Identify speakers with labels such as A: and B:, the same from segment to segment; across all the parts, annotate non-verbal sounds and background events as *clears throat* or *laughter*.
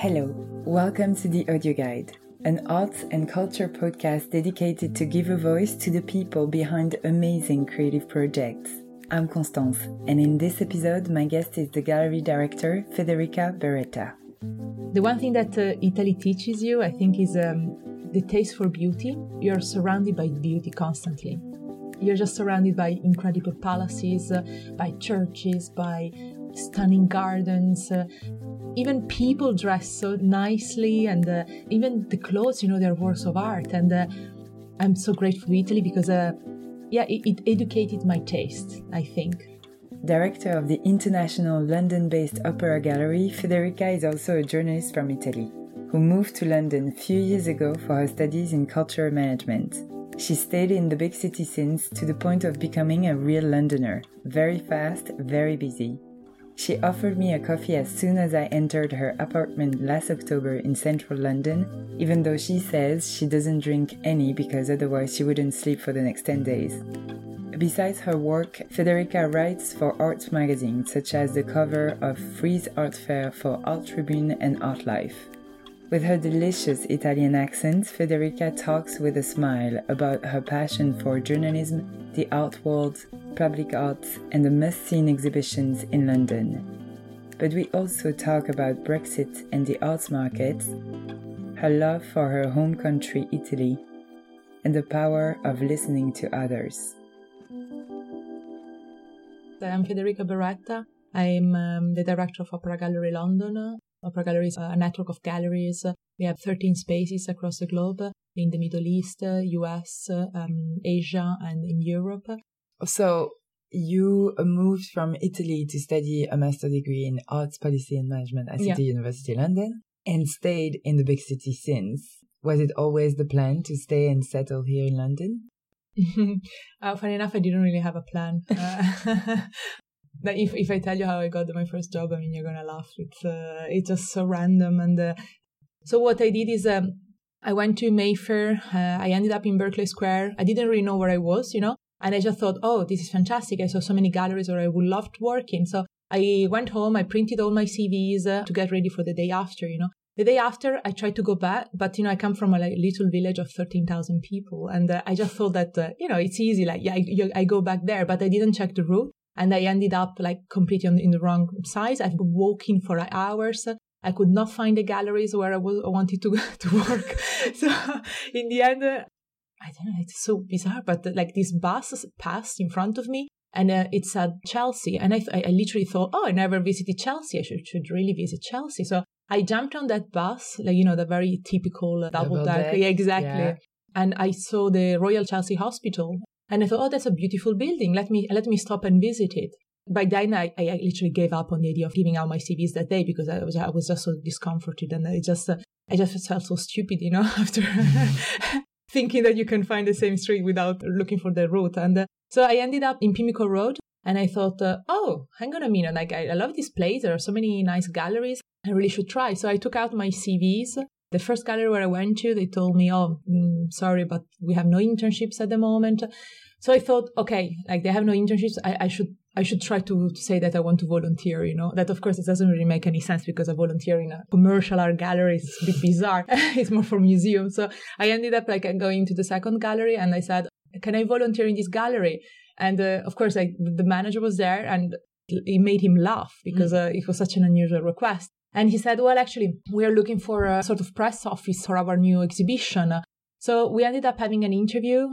A: Hello, welcome to the Audio Guide, an arts and culture podcast dedicated to give a voice to the people behind amazing creative projects. I'm Constance, and in this episode, my guest is the gallery director Federica Beretta.
B: The one thing that uh, Italy teaches you, I think, is um, the taste for beauty. You're surrounded by beauty constantly. You're just surrounded by incredible palaces, uh, by churches, by stunning gardens, uh, even people dress so nicely, and uh, even the clothes, you know, they're works of art. And uh, I'm so grateful to Italy because, uh, yeah, it, it educated my taste, I think.
A: Director of the international London based Opera Gallery, Federica is also a journalist from Italy who moved to London a few years ago for her studies in cultural management. She stayed in the big city since to the point of becoming a real Londoner, very fast, very busy. She offered me a coffee as soon as I entered her apartment last October in central London, even though she says she doesn't drink any because otherwise she wouldn't sleep for the next 10 days. Besides her work, Federica writes for arts magazines such as the cover of Frieze Art Fair for Art Tribune and Art Life. With her delicious Italian accent, Federica talks with a smile about her passion for journalism, the art world, public art, and the must see exhibitions in London. But we also talk about Brexit and the arts market, her love for her home country, Italy, and the power of listening to others.
B: I'm Federica Beretta. I'm um, the director of Opera Gallery London. Opera Gallery is a network of galleries. We have 13 spaces across the globe in the Middle East, US, um, Asia, and in Europe.
A: So you moved from Italy to study a master degree in arts policy and management at City yeah. University London and stayed in the big city since. Was it always the plan to stay and settle here in London? *laughs*
B: uh, funny enough, I didn't really have a plan. Uh, *laughs* *laughs* but if if I tell you how I got my first job, I mean you're gonna laugh. It's uh, it's just so random. And uh, so what I did is um, I went to Mayfair. Uh, I ended up in Berkeley Square. I didn't really know where I was, you know. And I just thought, oh, this is fantastic. I saw so many galleries where I would love to work in. So I went home. I printed all my CVs uh, to get ready for the day after, you know. The day after, I tried to go back, but you know, I come from a like, little village of 13,000 people. And uh, I just thought that, uh, you know, it's easy. Like, yeah, I, I, go back there, but I didn't check the route. And I ended up like completely on, in the wrong size. I've been walking for hours. I could not find the galleries where I, was, I wanted to, *laughs* to work. *laughs* so in the end, I don't know, it's so bizarre, but like this bus passed in front of me and uh, it's at Chelsea. And I, th- I literally thought, oh, I never visited Chelsea. I should, should really visit Chelsea. So I jumped on that bus, like, you know, the very typical uh, double decker. Yeah, exactly. Yeah. And I saw the Royal Chelsea Hospital and I thought, oh, that's a beautiful building. Let me, let me stop and visit it. By then, I, I literally gave up on the idea of giving out my CVs that day because I was, I was just so discomforted and I just, uh, I just felt so stupid, you know, *laughs* after *laughs* thinking that you can find the same street without looking for the route. And uh, so I ended up in Pimlico Road and I thought, uh, oh, hang on a minute. Like, I, I love this place. There are so many nice galleries. I really should try. So I took out my CVs. The first gallery where I went to, they told me, oh, mm, sorry, but we have no internships at the moment. So I thought, okay, like they have no internships. I, I should I should try to, to, say that I want to volunteer, you know. That of course it doesn't really make any sense because I volunteer in a commercial art gallery is a bit bizarre. *laughs* it's more for museums. So I ended up like going to the second gallery and I said, can I volunteer in this gallery? And uh, of course, like the manager was there and it made him laugh because mm. uh, it was such an unusual request. And he said, well, actually, we are looking for a sort of press office for our new exhibition. So we ended up having an interview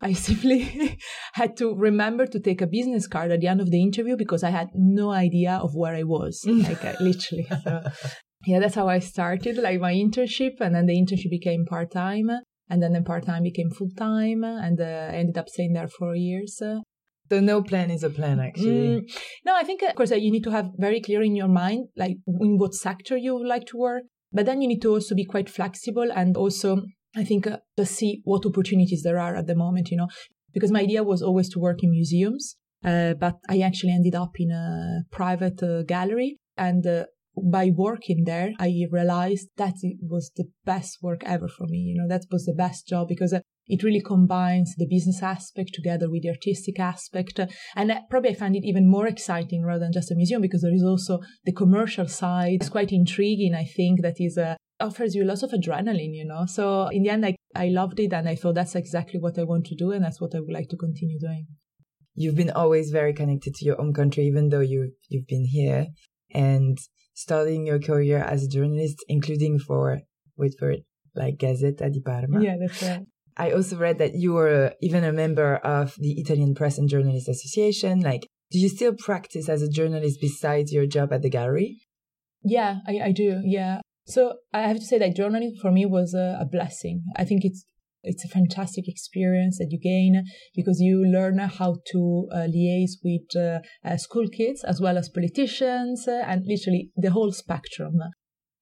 B: I *laughs* simply had to remember to take a business card at the end of the interview because I had no idea of where I was, like I, literally. So, *laughs* yeah, that's how I started, like my internship, and then the internship became part time, and then the part time became full time, and uh, I ended up staying there for years.
A: So no plan is a plan, actually. Mm,
B: no, I think, of course, uh, you need to have very clear in your mind, like in what sector you would like to work. But then you need to also be quite flexible and also I think uh, to see what opportunities there are at the moment, you know, because my idea was always to work in museums, uh, but I actually ended up in a private uh, gallery and uh, by working there, I realized that it was the best work ever for me. You know, that was the best job because uh, it really combines the business aspect together with the artistic aspect. And probably I find it even more exciting rather than just a museum because there is also the commercial side. It's quite intriguing. I think that is a, offers you lots of adrenaline, you know. So in the end, I, I loved it and I thought that's exactly what I want to do and that's what I would like to continue doing.
A: You've been always very connected to your home country, even though you you've been here and starting your career as a journalist, including for wait for it, like Gazzetta di Parma.
B: Yeah, that's right.
A: I also read that you were even a member of the Italian Press and Journalists Association. Like, do you still practice as a journalist besides your job at the gallery?
B: Yeah, I, I do. Yeah. So I have to say that journalism for me was a, a blessing. I think it's it's a fantastic experience that you gain because you learn how to uh, liaise with uh, uh, school kids as well as politicians uh, and literally the whole spectrum.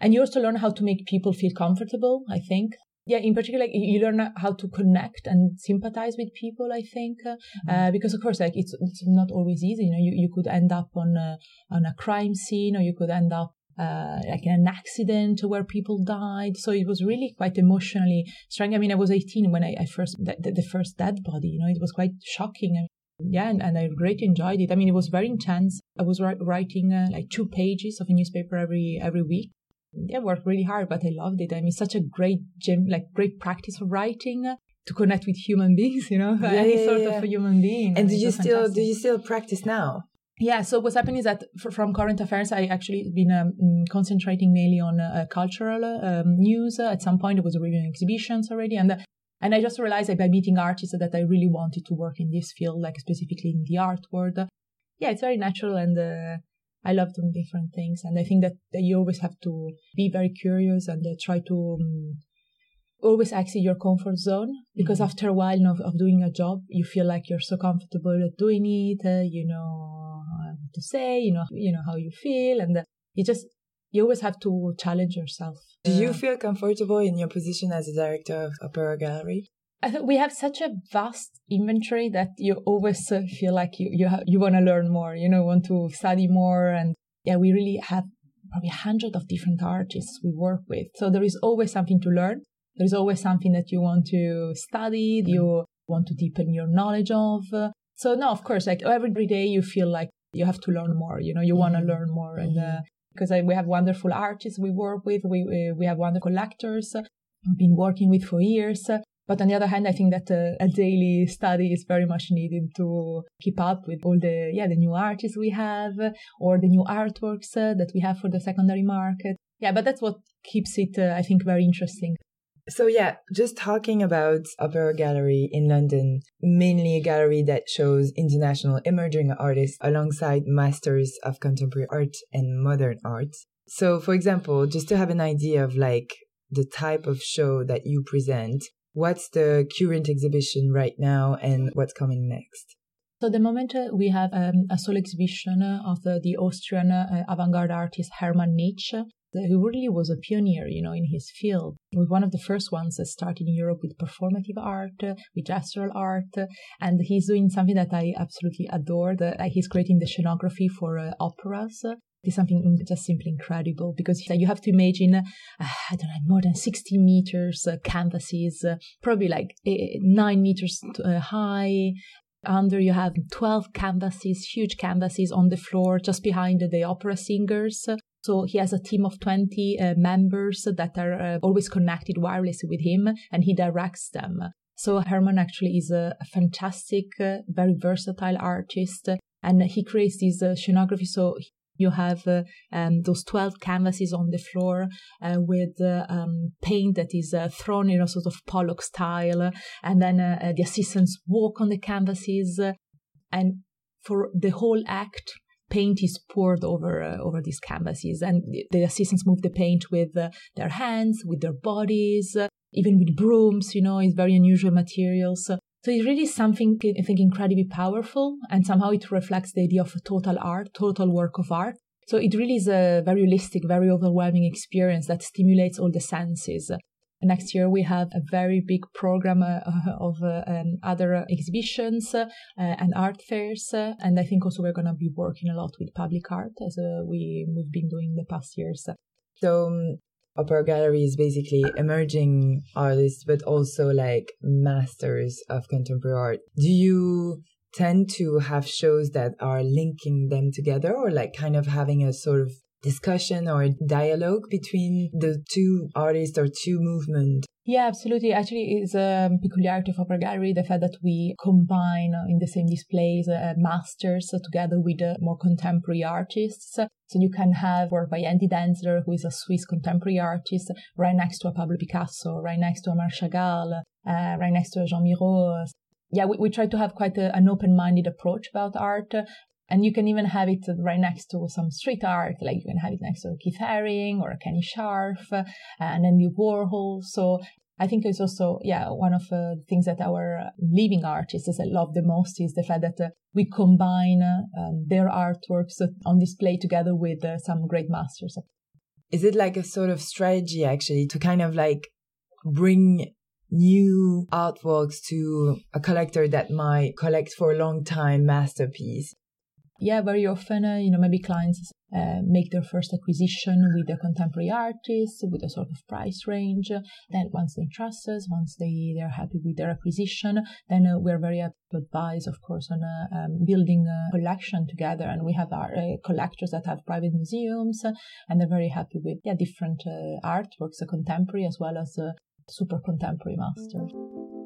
B: And you also learn how to make people feel comfortable, I think. Yeah, in particular, like, you learn how to connect and sympathize with people, I think. Mm-hmm. Uh, because of course, like, it's, it's not always easy. You know, you, you could end up on a, on a crime scene or you could end up uh, like in an accident where people died. So it was really quite emotionally strong. I mean, I was 18 when I, I first, the, the, first dead body, you know, it was quite shocking. Yeah, and, and I greatly enjoyed it. I mean, it was very intense. I was writing uh, like two pages of a newspaper every every week yeah, worked really hard, but I loved it. I mean, such a great gym, like great practice of writing uh, to connect with human *laughs* beings, you know, yeah, any yeah, sort yeah. of a human being.
A: And do you still fantastic. do you still practice now?
B: Yeah. So what's happening is that from current affairs, I actually been um, mm, concentrating mainly on uh, cultural um, news. at some point, I was reviewing exhibitions already, and. Uh, and I just realized like, by meeting artists that I really wanted to work in this field, like specifically in the art world. Yeah, it's very natural and uh, I love doing different things. And I think that, that you always have to be very curious and uh, try to um, always exit your comfort zone because mm-hmm. after a while of, of doing a job, you feel like you're so comfortable at doing it. Uh, you know what to say, you know, you know how you feel. And uh, you just, you always have to challenge yourself.
A: Do you feel comfortable in your position as a director of Opera Gallery?
B: I think we have such a vast inventory that you always uh, feel like you you ha- you want to learn more, you know, want to study more, and yeah, we really have probably a hundred of different artists we work with. So there is always something to learn. There is always something that you want to study, you want to deepen your knowledge of. So no, of course, like every day you feel like you have to learn more. You know, you want to mm-hmm. learn more, and uh, because we have wonderful artists we work with, we we have wonderful collectors we've been working with for years. But on the other hand, I think that uh, a daily study is very much needed to keep up with all the yeah the new artists we have or the new artworks uh, that we have for the secondary market. Yeah, but that's what keeps it, uh, I think, very interesting.
A: So yeah, just talking about Opera Gallery in London, mainly a gallery that shows international emerging artists alongside masters of contemporary art and modern art. So for example, just to have an idea of like the type of show that you present, What's the current exhibition right now and what's coming next?
B: So the moment uh, we have um, a solo exhibition of the, the Austrian uh, avant-garde artist Hermann Nitsch, who really was a pioneer, you know, in his field. He was one of the first ones that started in Europe with performative art, with gestural art, and he's doing something that I absolutely adored. Uh, he's creating the scenography for uh, operas is something just simply incredible because you have to imagine, uh, I don't know, more than 60 meters uh, canvases, uh, probably like eh, nine meters uh, high. Under you have 12 canvases, huge canvases on the floor just behind the opera singers. So he has a team of 20 uh, members that are uh, always connected wirelessly with him and he directs them. So Hermann actually is a, a fantastic, very versatile artist and he creates this scenography. So you have uh, um, those 12 canvases on the floor uh, with uh, um, paint that is uh, thrown in a sort of Pollock style. And then uh, uh, the assistants walk on the canvases. and for the whole act, paint is poured over over these canvases. And the assistants move the paint with their hands, with their bodies, even with brooms, you know, it's very unusual materials. So it's really something I think incredibly powerful and somehow it reflects the idea of total art, total work of art. So it really is a very holistic, very overwhelming experience that stimulates all the senses. Next year, we have a very big program uh, of uh, um, other exhibitions uh, and art fairs. and I think also we're going to be working a lot with public art as uh, we, we've been doing the past years.
A: So um, opera gallery is basically emerging artists, but also like masters of contemporary art. Do you tend to have shows that are linking them together or like kind of having a sort of discussion or dialogue between the two artists or two movements?
B: Yeah, absolutely. Actually, it's a peculiarity of Opera Gallery, the fact that we combine in the same displays uh, masters together with uh, more contemporary artists. So you can have work by Andy Denzler, who is a Swiss contemporary artist, right next to a Pablo Picasso, right next to a Marc Chagall, uh, right next to a Jean Miro. Yeah, we, we try to have quite a, an open-minded approach about art. And you can even have it right next to some street art, like you can have it next to Keith Haring or Kenny Scharf uh, and Andy Warhol. So I think it's also, yeah, one of uh, the things that our living artists I love the most is the fact that uh, we combine um, their artworks on display together with uh, some great masters.
A: Is it like a sort of strategy actually to kind of like bring new artworks to a collector that might collect for a long time masterpiece?
B: Yeah, very often, uh, you know, maybe clients uh, make their first acquisition with a contemporary artist with a sort of price range. Then once they trust us, once they, they're happy with their acquisition, then uh, we're very happy to advise, of course, on uh, um, building a collection together. And we have our uh, collectors that have private museums and they're very happy with yeah, different uh, artworks, contemporary as well as super contemporary masters.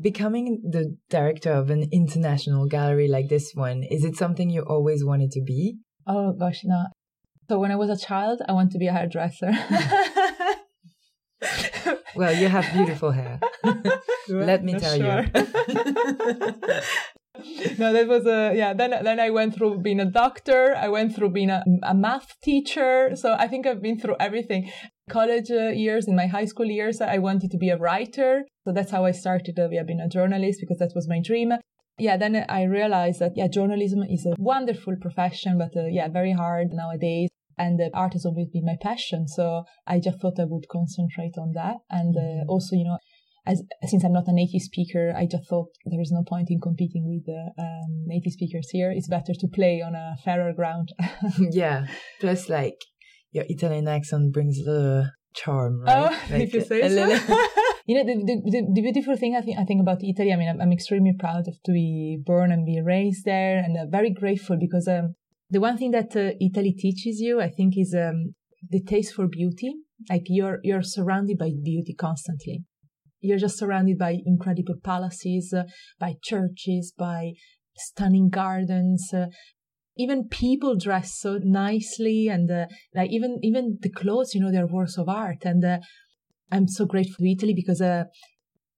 A: Becoming the director of an international gallery like this one, is it something you always wanted to be?
B: Oh gosh, no. So when I was a child, I wanted to be a hairdresser. *laughs*
A: well, you have beautiful hair. *laughs* Let me tell sure. you. *laughs*
B: no, that was a yeah. Then then I went through being a doctor. I went through being a, a math teacher. So I think I've been through everything college uh, years, in my high school years, I wanted to be a writer. So that's how I started uh, yeah, being a journalist because that was my dream. Yeah, then I realized that, yeah, journalism is a wonderful profession, but uh, yeah, very hard nowadays. And uh, art has always been my passion. So I just thought I would concentrate on that. And uh, mm-hmm. also, you know, as, since I'm not a native speaker, I just thought there is no point in competing with the um, native speakers here. It's better to play on a fairer ground. *laughs*
A: yeah. Plus, like, your Italian accent brings the charm, right?
B: Oh, *laughs* like if you say so. *laughs* *laughs* you know, the, the, the, beautiful thing I think, I think about Italy, I mean, I'm, I'm extremely proud of to be born and be raised there and uh, very grateful because um, the one thing that uh, Italy teaches you, I think, is um, the taste for beauty. Like you're, you're surrounded by beauty constantly. You're just surrounded by incredible palaces, uh, by churches, by stunning gardens, uh, even people dress so nicely and uh, like even even the clothes you know they're works of art. And uh, i'm so grateful to italy because uh,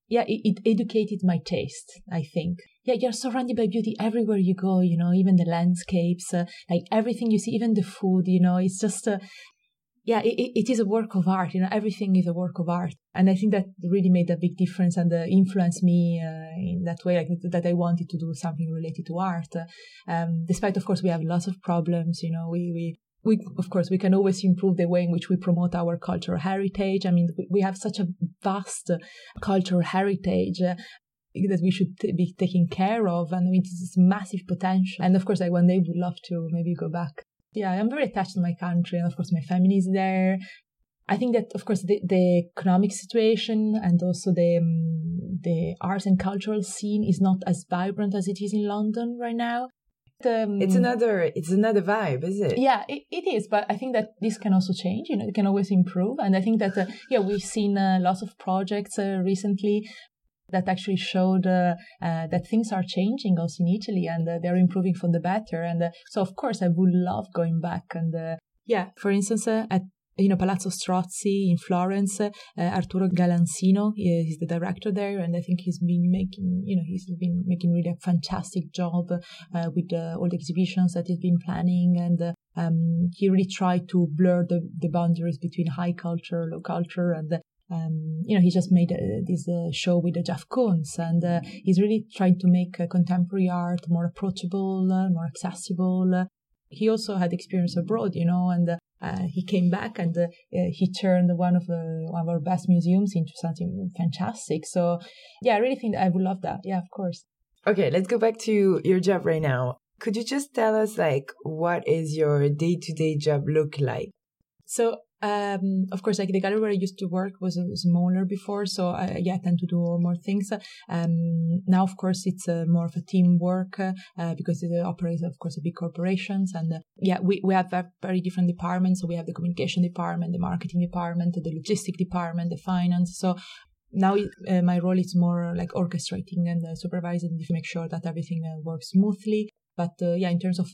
B: yeah it, it, educated my taste i think. Yeah you're surrounded by beauty everywhere you go you know even the landscapes uh, like everything you see even the food you know it's just uh, yeah, it, it is a work of art. You know, everything is a work of art. And I think that really made a big difference and uh, influenced me uh, in that way, like that I wanted to do something related to art. Um, despite, of course, we have lots of problems. You know, we, we, we, of course, we can always improve the way in which we promote our cultural heritage. I mean, we have such a vast cultural heritage. Uh, that we should t- be taking care of, and I mean, this massive potential. And of course, I one day would love to maybe go back yeah, I'm very attached to my country, and of course, my family is there. I think that, of course, the, the economic situation and also the um, the arts and cultural scene is not as vibrant as it is in London right now.
A: Um, it's another it's another vibe, is it?
B: Yeah, it, it is. But I think that this can also change. You know, it can always improve. And I think that uh, yeah, we've seen uh, lots of projects uh, recently that actually showed uh, uh, that things are changing also in Italy and uh, they're improving for the better. And so, of course, I would love going back. And yeah, for instance, at you know, Palazzo Strozzi in Florence, uh, Arturo Galansino is the director there, and I think he's been making, you know, he's been making really a fantastic job uh, with uh, all the exhibitions that he's been planning, and um, he really tried to blur the, the boundaries between high culture, low culture, and um, you know, he just made uh, this uh, show with uh, Jeff Koons, and uh, he's really trying to make uh, contemporary art more approachable, uh, more accessible. he also had experience abroad, you know, and he came back and he turned one of one of our best museums into something fantastic. So, yeah, I really think I would love that. Yeah, of course.
A: Okay, let's go back to your job right now. Could you just tell us, like, what is your day to day job look like?
B: So um, of course, like the gallery where I used to work was smaller before, so I, yeah, I tend to do more things. Um, now, of course, it's uh, more of a teamwork uh, because it operates, of course, a big corporations, and uh, yeah, we we have very different departments. So we have the communication department, the marketing department, the logistic department, the finance. So now uh, my role is more like orchestrating and uh, supervising to make sure that everything uh, works smoothly. But yeah, in terms of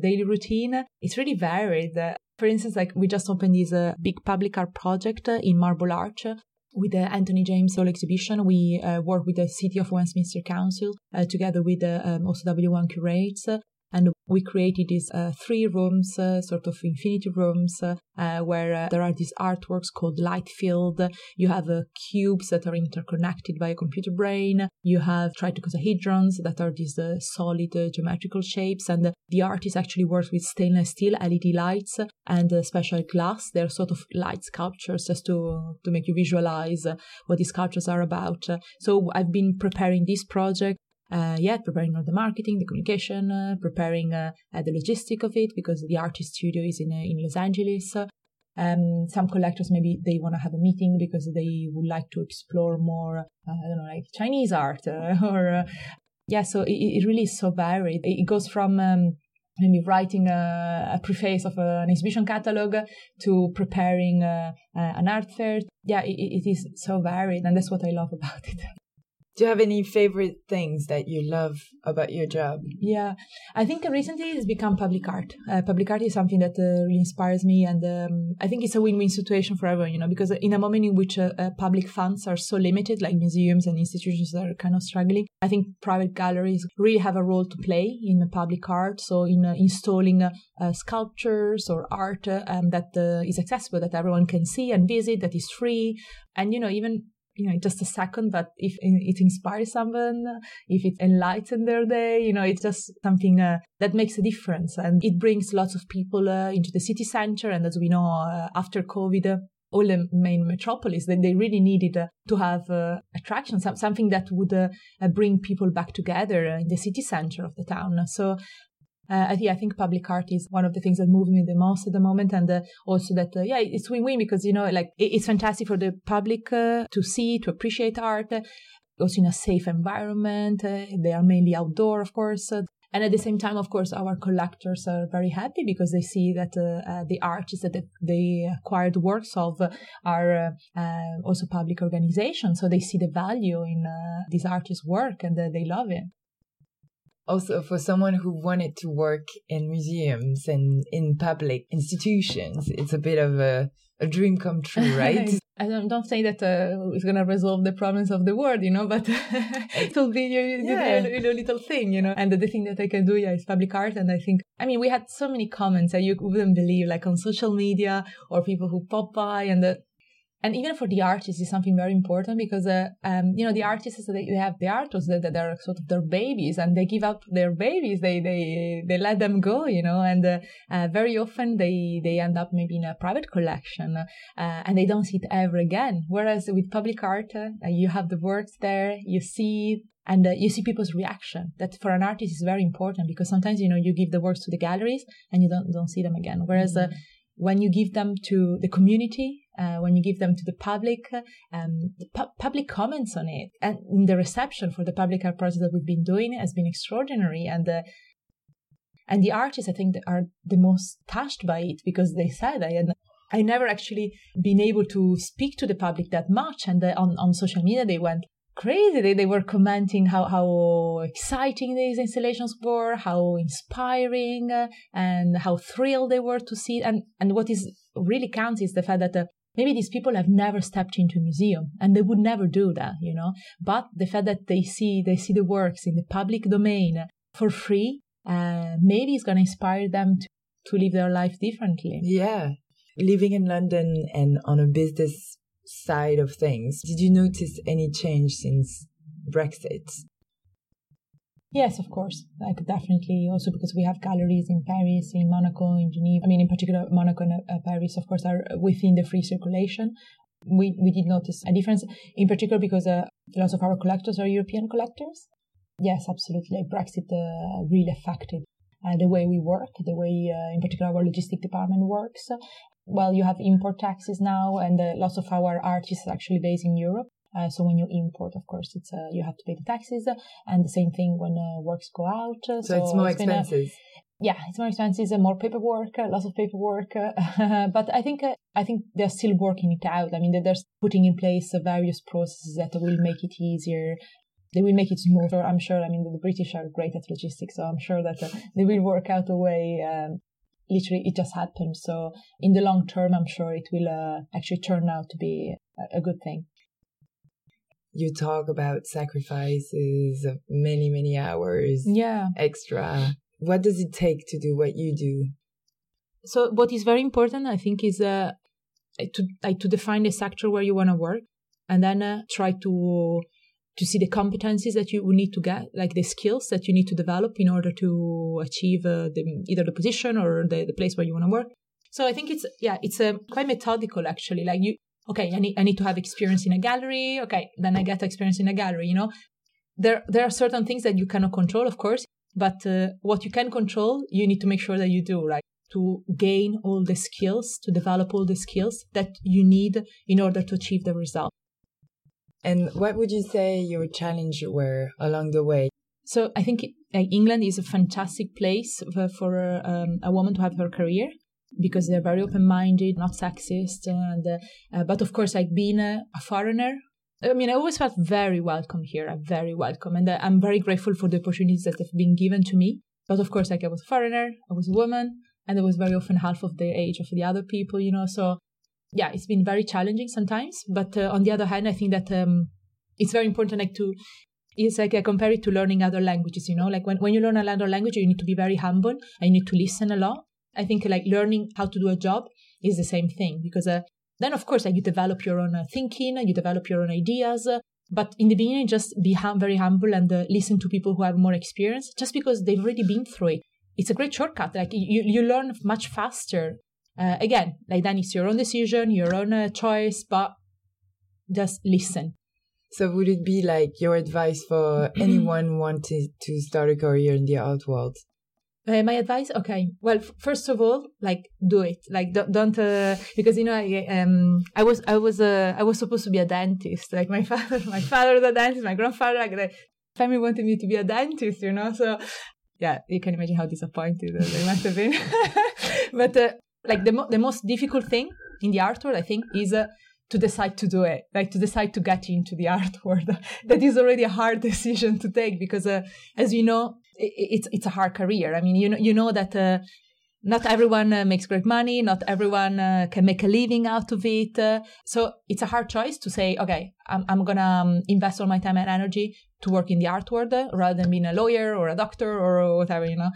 B: daily routine, it's really varied. For instance, like we just opened this uh, big public art project uh, in Marble Arch with the Anthony James Hall exhibition, we uh, work with the City of Westminster Council uh, together with the um, also W1 Curates and we created these uh, three rooms, uh, sort of infinity rooms, uh, uh where uh, there are these artworks called light field. You have uh, cubes that are interconnected by a computer brain. You have tritocosahedrons that are these solid geometrical shapes. And the artist actually works with stainless steel LED lights and special glass. They're sort of light sculptures just to, to make you visualize what these sculptures are about. So I've been preparing this project uh, yeah, preparing all the marketing, the communication, uh, preparing uh, uh the logistic of it because the artist studio is in uh, in Los Angeles. Um, some collectors maybe they want to have a meeting because they would like to explore more, uh, I don't know, like Chinese art *laughs* or yeah. So it, it, really is so varied. It, goes from um, maybe writing a, a, preface of an exhibition catalog to preparing an art fair. Yeah, it, it is so varied, and that's what I love about it. *laughs*
A: Do you have any favorite things that you love about your job?
B: Yeah, I think recently it's become public art. Uh, public art is something that uh, really inspires me, and um, I think it's a win-win situation for everyone. You know, because in a moment in which uh, uh public funds are so limited, like museums and institutions are kind of struggling, I think private galleries really have a role to play in public art. So in uh, installing uh, sculptures or art um, that is accessible, that everyone can see and visit, that is free, and you know even you know, just a second, but if it inspires someone, if it enlightens their day, you know, it's just something uh, that makes a difference. And it brings lots of people uh, into the city center. And as we know, uh, after COVID, uh, all the main metropolis, that they really needed uh, to have uh, attraction, something that would bring people back together in the city center of the town. So uh, yeah, I think public art is one of the things that move me the most at the moment, and uh, also that uh, yeah, it's win-win because you know like it's fantastic for the public uh, to see to appreciate art, also in a safe environment. Uh, they are mainly outdoor, of course. Uh, and at the same time, of course, our collectors are very happy because they see that the artists that they acquired works of are also public organizations. So they see the value in these artists' work and they love it
A: also for someone who wanted to work in museums and in public institutions, it's a bit of a, a dream come true, *laughs* right?
B: I don't, don't say that uh, it's going to resolve the problems of the world, you know, but *laughs* it will be a, yeah. a, little thing, you know. And the, the thing that I can do, yeah, is public art. And I think, I mean, we had so many comments that you wouldn't believe, like on social media or people who pop by and the, and even for the artists is something very important because uh, um, you know the artists they have the artists that, that are sort of their babies and they give up their babies. They they they let them go you know and uh, uh, very often they they end up maybe in a private collection uh, and they don't see it ever again. Whereas with public art uh, you have the works there you see and uh, you see people's reaction. That for an artist is very important because sometimes you know you give the works to the galleries and you don't don't see them again. Whereas mm-hmm. When you give them to the community uh, when you give them to the public, um, the pu- public comments on it, and the reception for the public art project that we've been doing has been extraordinary. And the and the artists, I think, are the most touched by it because they said I I never actually been able to speak to the public that much, and the, on on social media they went crazy. They, they were commenting how, how exciting these installations were, how inspiring, uh, and how thrilled they were to see. And, and what is really counts is the fact that uh, maybe these people have never stepped into a museum and they would never do that you know but the fact that they see they see the works in the public domain for free uh, maybe it's going to inspire them to, to live their life differently
A: yeah living in london and on a business side of things did you notice any change since brexit
B: Yes, of course. Like definitely also because we have galleries in Paris, in Monaco, in Geneva. I mean, in particular, Monaco and uh, Paris, of course, are within the free circulation. We, we did notice a difference in particular because uh, lots of our collectors are European collectors. Yes, absolutely. Brexit uh, really affected uh, the way we work, the way, uh, in particular, our logistic department works. Well, you have import taxes now, and uh, lots of our artists are actually based in Europe. Uh, so when you import, of course, it's uh, you have to pay the taxes, and the same thing when uh, works go out.
A: So, so it's more it's expensive.
B: yeah, it's more expensive, and more paperwork, lots of paperwork. *laughs* but I think I think they're still working it out. I mean, they're putting in place various processes that will make it easier they will make it smoother. I'm sure. I mean, the British are great at logistics, so I'm sure that uh, they will work out a way. Um, literally, it just happened. So in the long term, I'm sure it will uh, actually turn out to be a, a good thing.
A: You talk about sacrifices of many many hours
B: yeah.
A: extra. What does it take to do what you do?
B: So what is very important i think is uh, to like to define the sector where you want to work and then uh, try to to see the competencies that you would need to get like the skills that you need to develop in order to achieve uh, the, either the position or the, the place where you want to work so i think it's yeah it's uh, quite methodical actually like you okay, I need, I need to have experience in a gallery. Okay, then I get experience in a gallery, you know. There, there are certain things that you cannot control, of course, but uh, what you can control, you need to make sure that you do, right? To gain all the skills, to develop all the skills that you need in order to achieve the result.
A: And what would you say your challenge were along the way?
B: So I think England is a fantastic place for, um, a woman to have her career because they're very open-minded, not sexist, and uh, but of course, like being a, a, foreigner. I mean, I always felt very welcome here. Very welcome, and uh, I'm very grateful for the opportunities that have been given to me. But of course, like I was a foreigner, I was a woman, and I was very often half of the age of the other people, you know. So, yeah, it's been very challenging sometimes. But uh, on the other hand, I think that um, it's very important, like to it's like I compare it to learning other languages, you know, like when, when you learn another language, you need to be very humble and you need to listen a lot. I think like learning how to do a job is the same thing because uh, then of course like you develop your own uh, thinking, you develop your own ideas. Uh, but in the beginning, just be hum- very humble and uh, listen to people who have more experience, just because they've already been through it. It's a great shortcut. Like you, you learn much faster. Uh, again, like then it's your own decision, your own uh, choice, but just listen.
A: So would it be like your advice for *clears throat* anyone wanting to start a career in the art world?
B: Uh, my advice, okay. Well, f- first of all, like do it. Like don't, don't uh, because you know I um I was I was uh, I was supposed to be a dentist. Like my *laughs* father, my father was a dentist. My grandfather, like the family wanted me to be a dentist. You know, so yeah, you can imagine how disappointed they must have been. *laughs* but uh, like the mo- the most difficult thing in the art world, I think, is uh, to decide to do it, like to decide to get into the *laughs* art world. that is already a hard *laughs* decision to take because, uh, as you know, it's it's a hard career. I mean, you know you know that uh, not everyone uh, makes great money, not everyone uh, can make a living out of it. Uh, so it's a hard choice to say, okay, I'm I'm gonna um, invest all my time and energy to work in the art world uh, rather than being a lawyer or a doctor or whatever, you know.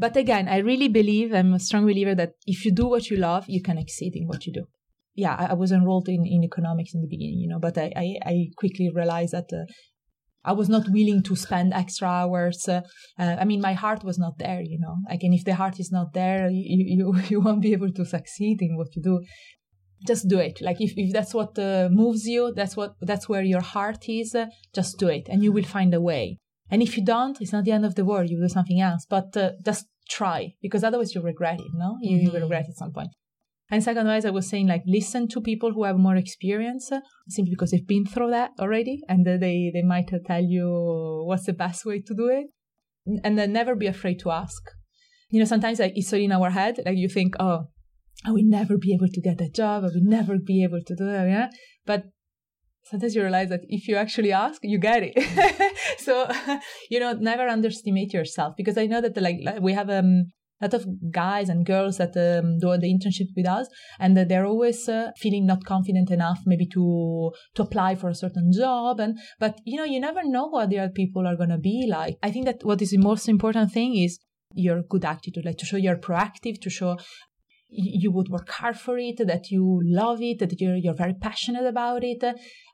B: But again, I really believe I'm a strong believer that if you do what you love, you can exceed in what you do. Yeah, I, I was enrolled in, in economics in the beginning, you know, but I, I, I quickly realized that uh, I was not willing to spend extra hours. Uh, uh, I mean, my heart was not there, you know. And if the heart is not there, you, you, *laughs* you won't be able to succeed in what you do. Just do it. Like, if, if that's what uh, moves you, that's what, that's where your heart is, uh, just do it and you will find a way. And if you don't, it's not the end of the world. You do something else, but uh, just try because otherwise you regret it, no? You, mm-hmm. you regret it at some point. And second wise, I was saying like listen to people who have more experience, simply because they've been through that already, and they they might tell you what's the best way to do it. And then never be afraid to ask. You know, sometimes like it's all in our head, like you think, oh, I will never be able to get a job. I will never be able to do that. Yeah, but sometimes you realize that if you actually ask, you get it. *laughs* so, *laughs* you know, never underestimate yourself because I know that like, we have um a lot of guys and girls that um, do the internship with us and they're always uh, feeling not confident enough maybe to to apply for a certain job and but you know you never know what the other people are going to be like i think that what is the most important thing is your good attitude like to show you're proactive to show you would work hard for it, that you love it, that you're, you're very passionate about it.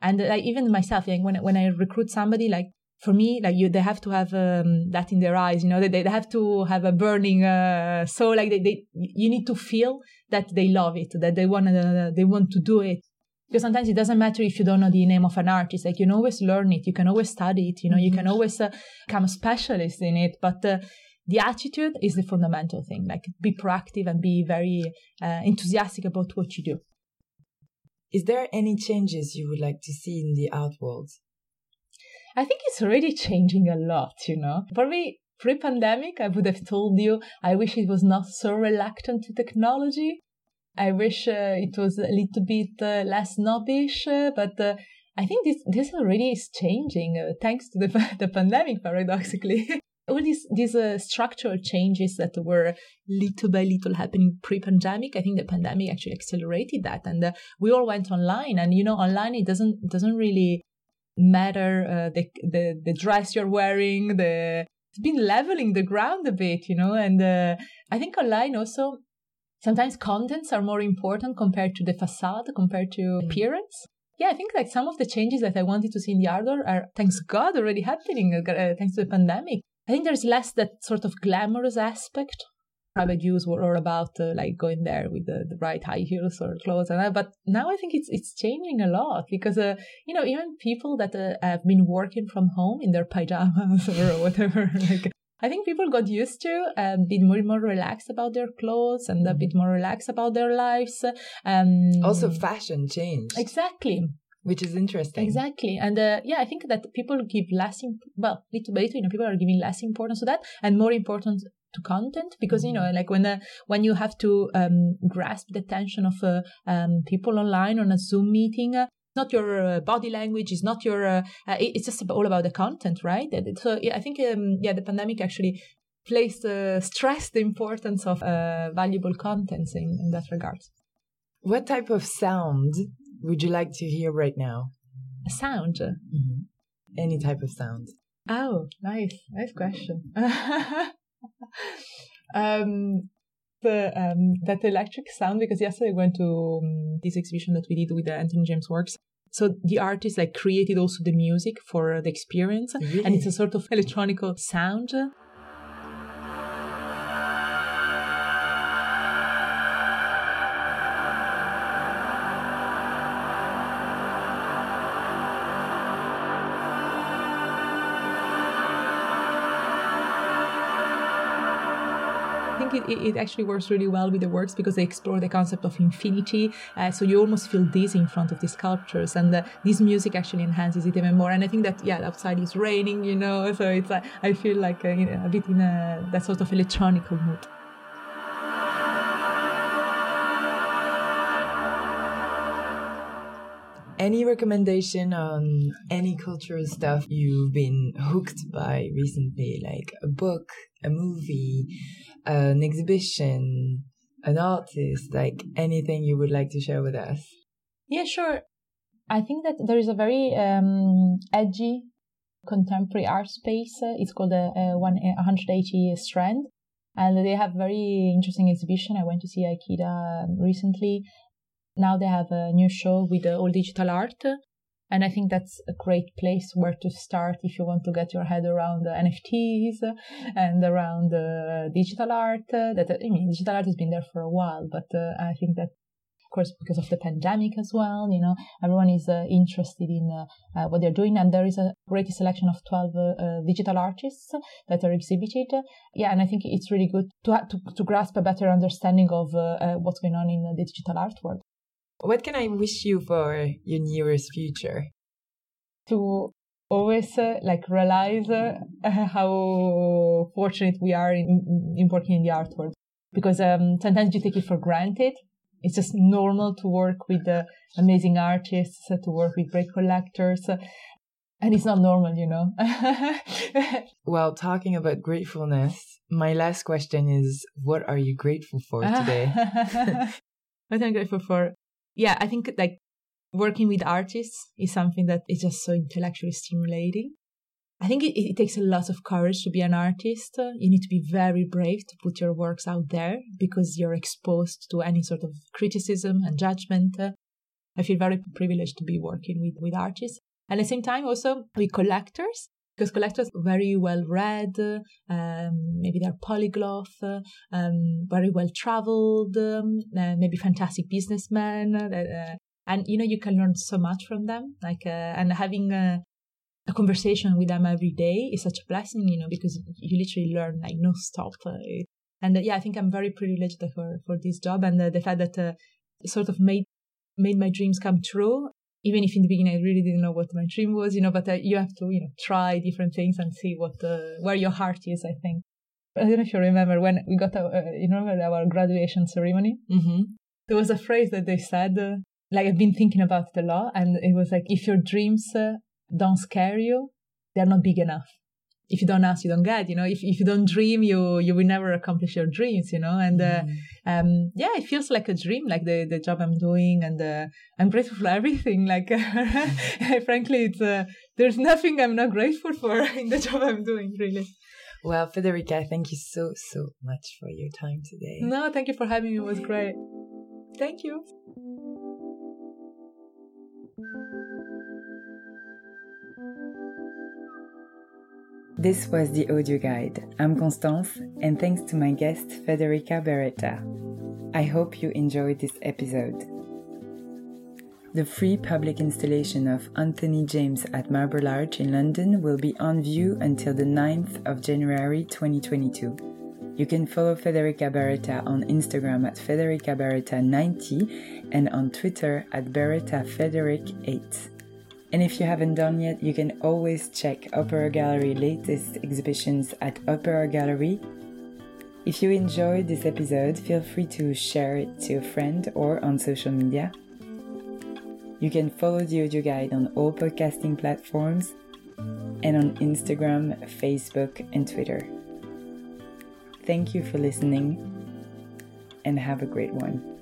B: And like, even myself, like when, when I recruit somebody, like for me, like you, they have to have um, that in their eyes. You know, they, they have to have a burning uh, soul. Like they, they, you need to feel that they love it, that they want to, they want to do it. Because sometimes it doesn't matter if you don't know the name of an artist. Like you can always learn it, you can always study it. You know, mm-hmm. you can mm-hmm. always uh, become a specialist in it. But uh, the attitude is the fundamental thing. Like be proactive and be very uh, enthusiastic about what you do.
A: Is there any changes you would like to see in the art world?
B: I think it's already changing a lot, you know. Probably pre pandemic, I would have told you I wish it was not so reluctant to technology. I wish uh, it was a little bit uh, less snobbish, uh, but uh, I think this this already is changing uh, thanks to the *laughs* the pandemic. Paradoxically, *laughs* all these these uh, structural changes that were little by little happening pre-pandemic, I think the pandemic actually accelerated that, and we all went online. And you know, online it doesn't doesn't really matter the the the dress you're wearing, the it's been leveling the ground a bit, you know. And I think online also sometimes contents are more important compared to the facade, compared to mm. appearance. Yeah, I think like some of the changes that I wanted to see in the art are, thanks God, already happening uh, uh, thanks to the pandemic. I think there's less that sort of glamorous aspect. Private use were all about uh, like going there with the, the right high heels or clothes and that. But now I think it's it's changing a lot because uh, you know even people that uh, have been working from home in their *laughs* pajamas or whatever *laughs* like I think people got used to um, being more more relaxed about their clothes and a bit more relaxed about their lives. Um,
A: also, fashion changed.
B: Exactly.
A: Which is interesting.
B: Exactly. And uh, yeah, I think that people give less, imp- well, little bit, you know, people are giving less importance to that and more importance to content because you know mm-hmm. like when uh, when you have to um, grasp the attention of uh, um, people online on a zoom meeting uh, not your uh, body language it's not your uh, uh, it's just all about the content right so yeah, i think um, yeah the pandemic actually placed uh, stressed the importance of uh, valuable contents in, in that regard
A: what type of sound would you like to hear right now?
B: A sound? Mm-hmm.
A: any type of sound.
B: Oh nice. Nice question. *laughs* Um the um, that electric sound because yesterday I went to um, this exhibition that we did with the Anthony James Works. So the artist like created also the music for the experience, really? and it's a sort of electronical sound. It, it, actually works really well with the works because they explore the concept of infinity. Uh, so you almost feel dizzy in front of these sculptures, and uh, this music actually enhances it even more. And I think that yeah, outside is raining, you know, *laughs* so it's uh, I feel like uh, you know, a bit in a, that sort of electronic mood.
A: Any recommendation on any cultural stuff you've been hooked by recently, like a book, a movie, an exhibition, an artist, like anything you would like to share with us?
B: Yeah, sure. I think that there is a very um, edgy contemporary art space. It's called a, a 180 Strand. And they have very interesting exhibition. I went to see Ikeda recently. Now they have a new show with all digital art. And I think that's a great place where to start if you want to get your head around NFTs and around digital art. That I mean, digital art has been there for a while, but uh, I think that, of course, because of the pandemic as well, you know, everyone is uh, interested in uh, uh, what they're doing, and there is a great selection of twelve uh, digital artists that are exhibited. Yeah, and I think it's really good to to, to grasp a better understanding of what's going on in the digital art world.
A: What can I wish you for your nearest future?
B: To always uh, like realize uh, *laughs* how fortunate we are in, in working in the art world because um, sometimes you take it for granted. It's just normal to work with uh, amazing artists, to work with great collectors, and it's not normal, you know. *laughs*
A: well, talking about gratefulness, my last question is what are you grateful for today? *laughs*
B: what I'm grateful for yeah, I think like working with artists is something that is just so intellectually stimulating. I think it, it, takes a lot of courage to be an artist. You need to be very brave to put your works out there because you're exposed to any sort of criticism and judgment. I feel very privileged to be working with, with artists. And At the same time, also with collectors, because collectors are very well read, um, maybe they're polyglot, um, very well traveled, um, maybe fantastic businessmen. Uh, uh, and you know you can learn so much from them like uh, and having uh, a conversation with them every day is such a blessing, you know, because you literally learn like no stop. Uh, and yeah, I think I'm very privileged for, for this job and the fact that sort of made, made my dreams come true. Even if in the beginning I really didn't know what my dream was, you know, but uh, you have to, you know, try different things and see what, uh, where your heart is, I think. I don't know if you remember when we got, our, you know, our graduation ceremony.
A: Mm-hmm.
B: There was a phrase that they said, like I've been thinking about it a lot, and it was like, if your dreams don't scare you, they're not big enough. If you don't ask, you don't get. You know, if if you don't dream, you you will never accomplish your dreams. You know, and uh, mm. um, yeah, it feels like a dream, like the the job I'm doing, and uh, I'm grateful for everything. Like, *laughs* frankly, it's uh, there's nothing I'm not grateful for *laughs* in the job I'm doing, really.
A: Well, Federica, thank you so so much for your time today.
B: No, thank you for having me. It was great. Thank you.
A: This was the audio guide. I'm Constance, and thanks to my guest Federica Beretta. I hope you enjoyed this episode. The free public installation of Anthony James at Marble Arch in London will be on view until the 9th of January 2022. You can follow Federica Beretta on Instagram at Federica Beretta90 and on Twitter at Beretta Federic 8. And if you haven't done yet, you can always check Opera Gallery latest exhibitions at Opera Gallery. If you enjoyed this episode, feel free to share it to a friend or on social media. You can follow the audio guide on all podcasting platforms and on Instagram, Facebook, and Twitter. Thank you for listening and have a great one.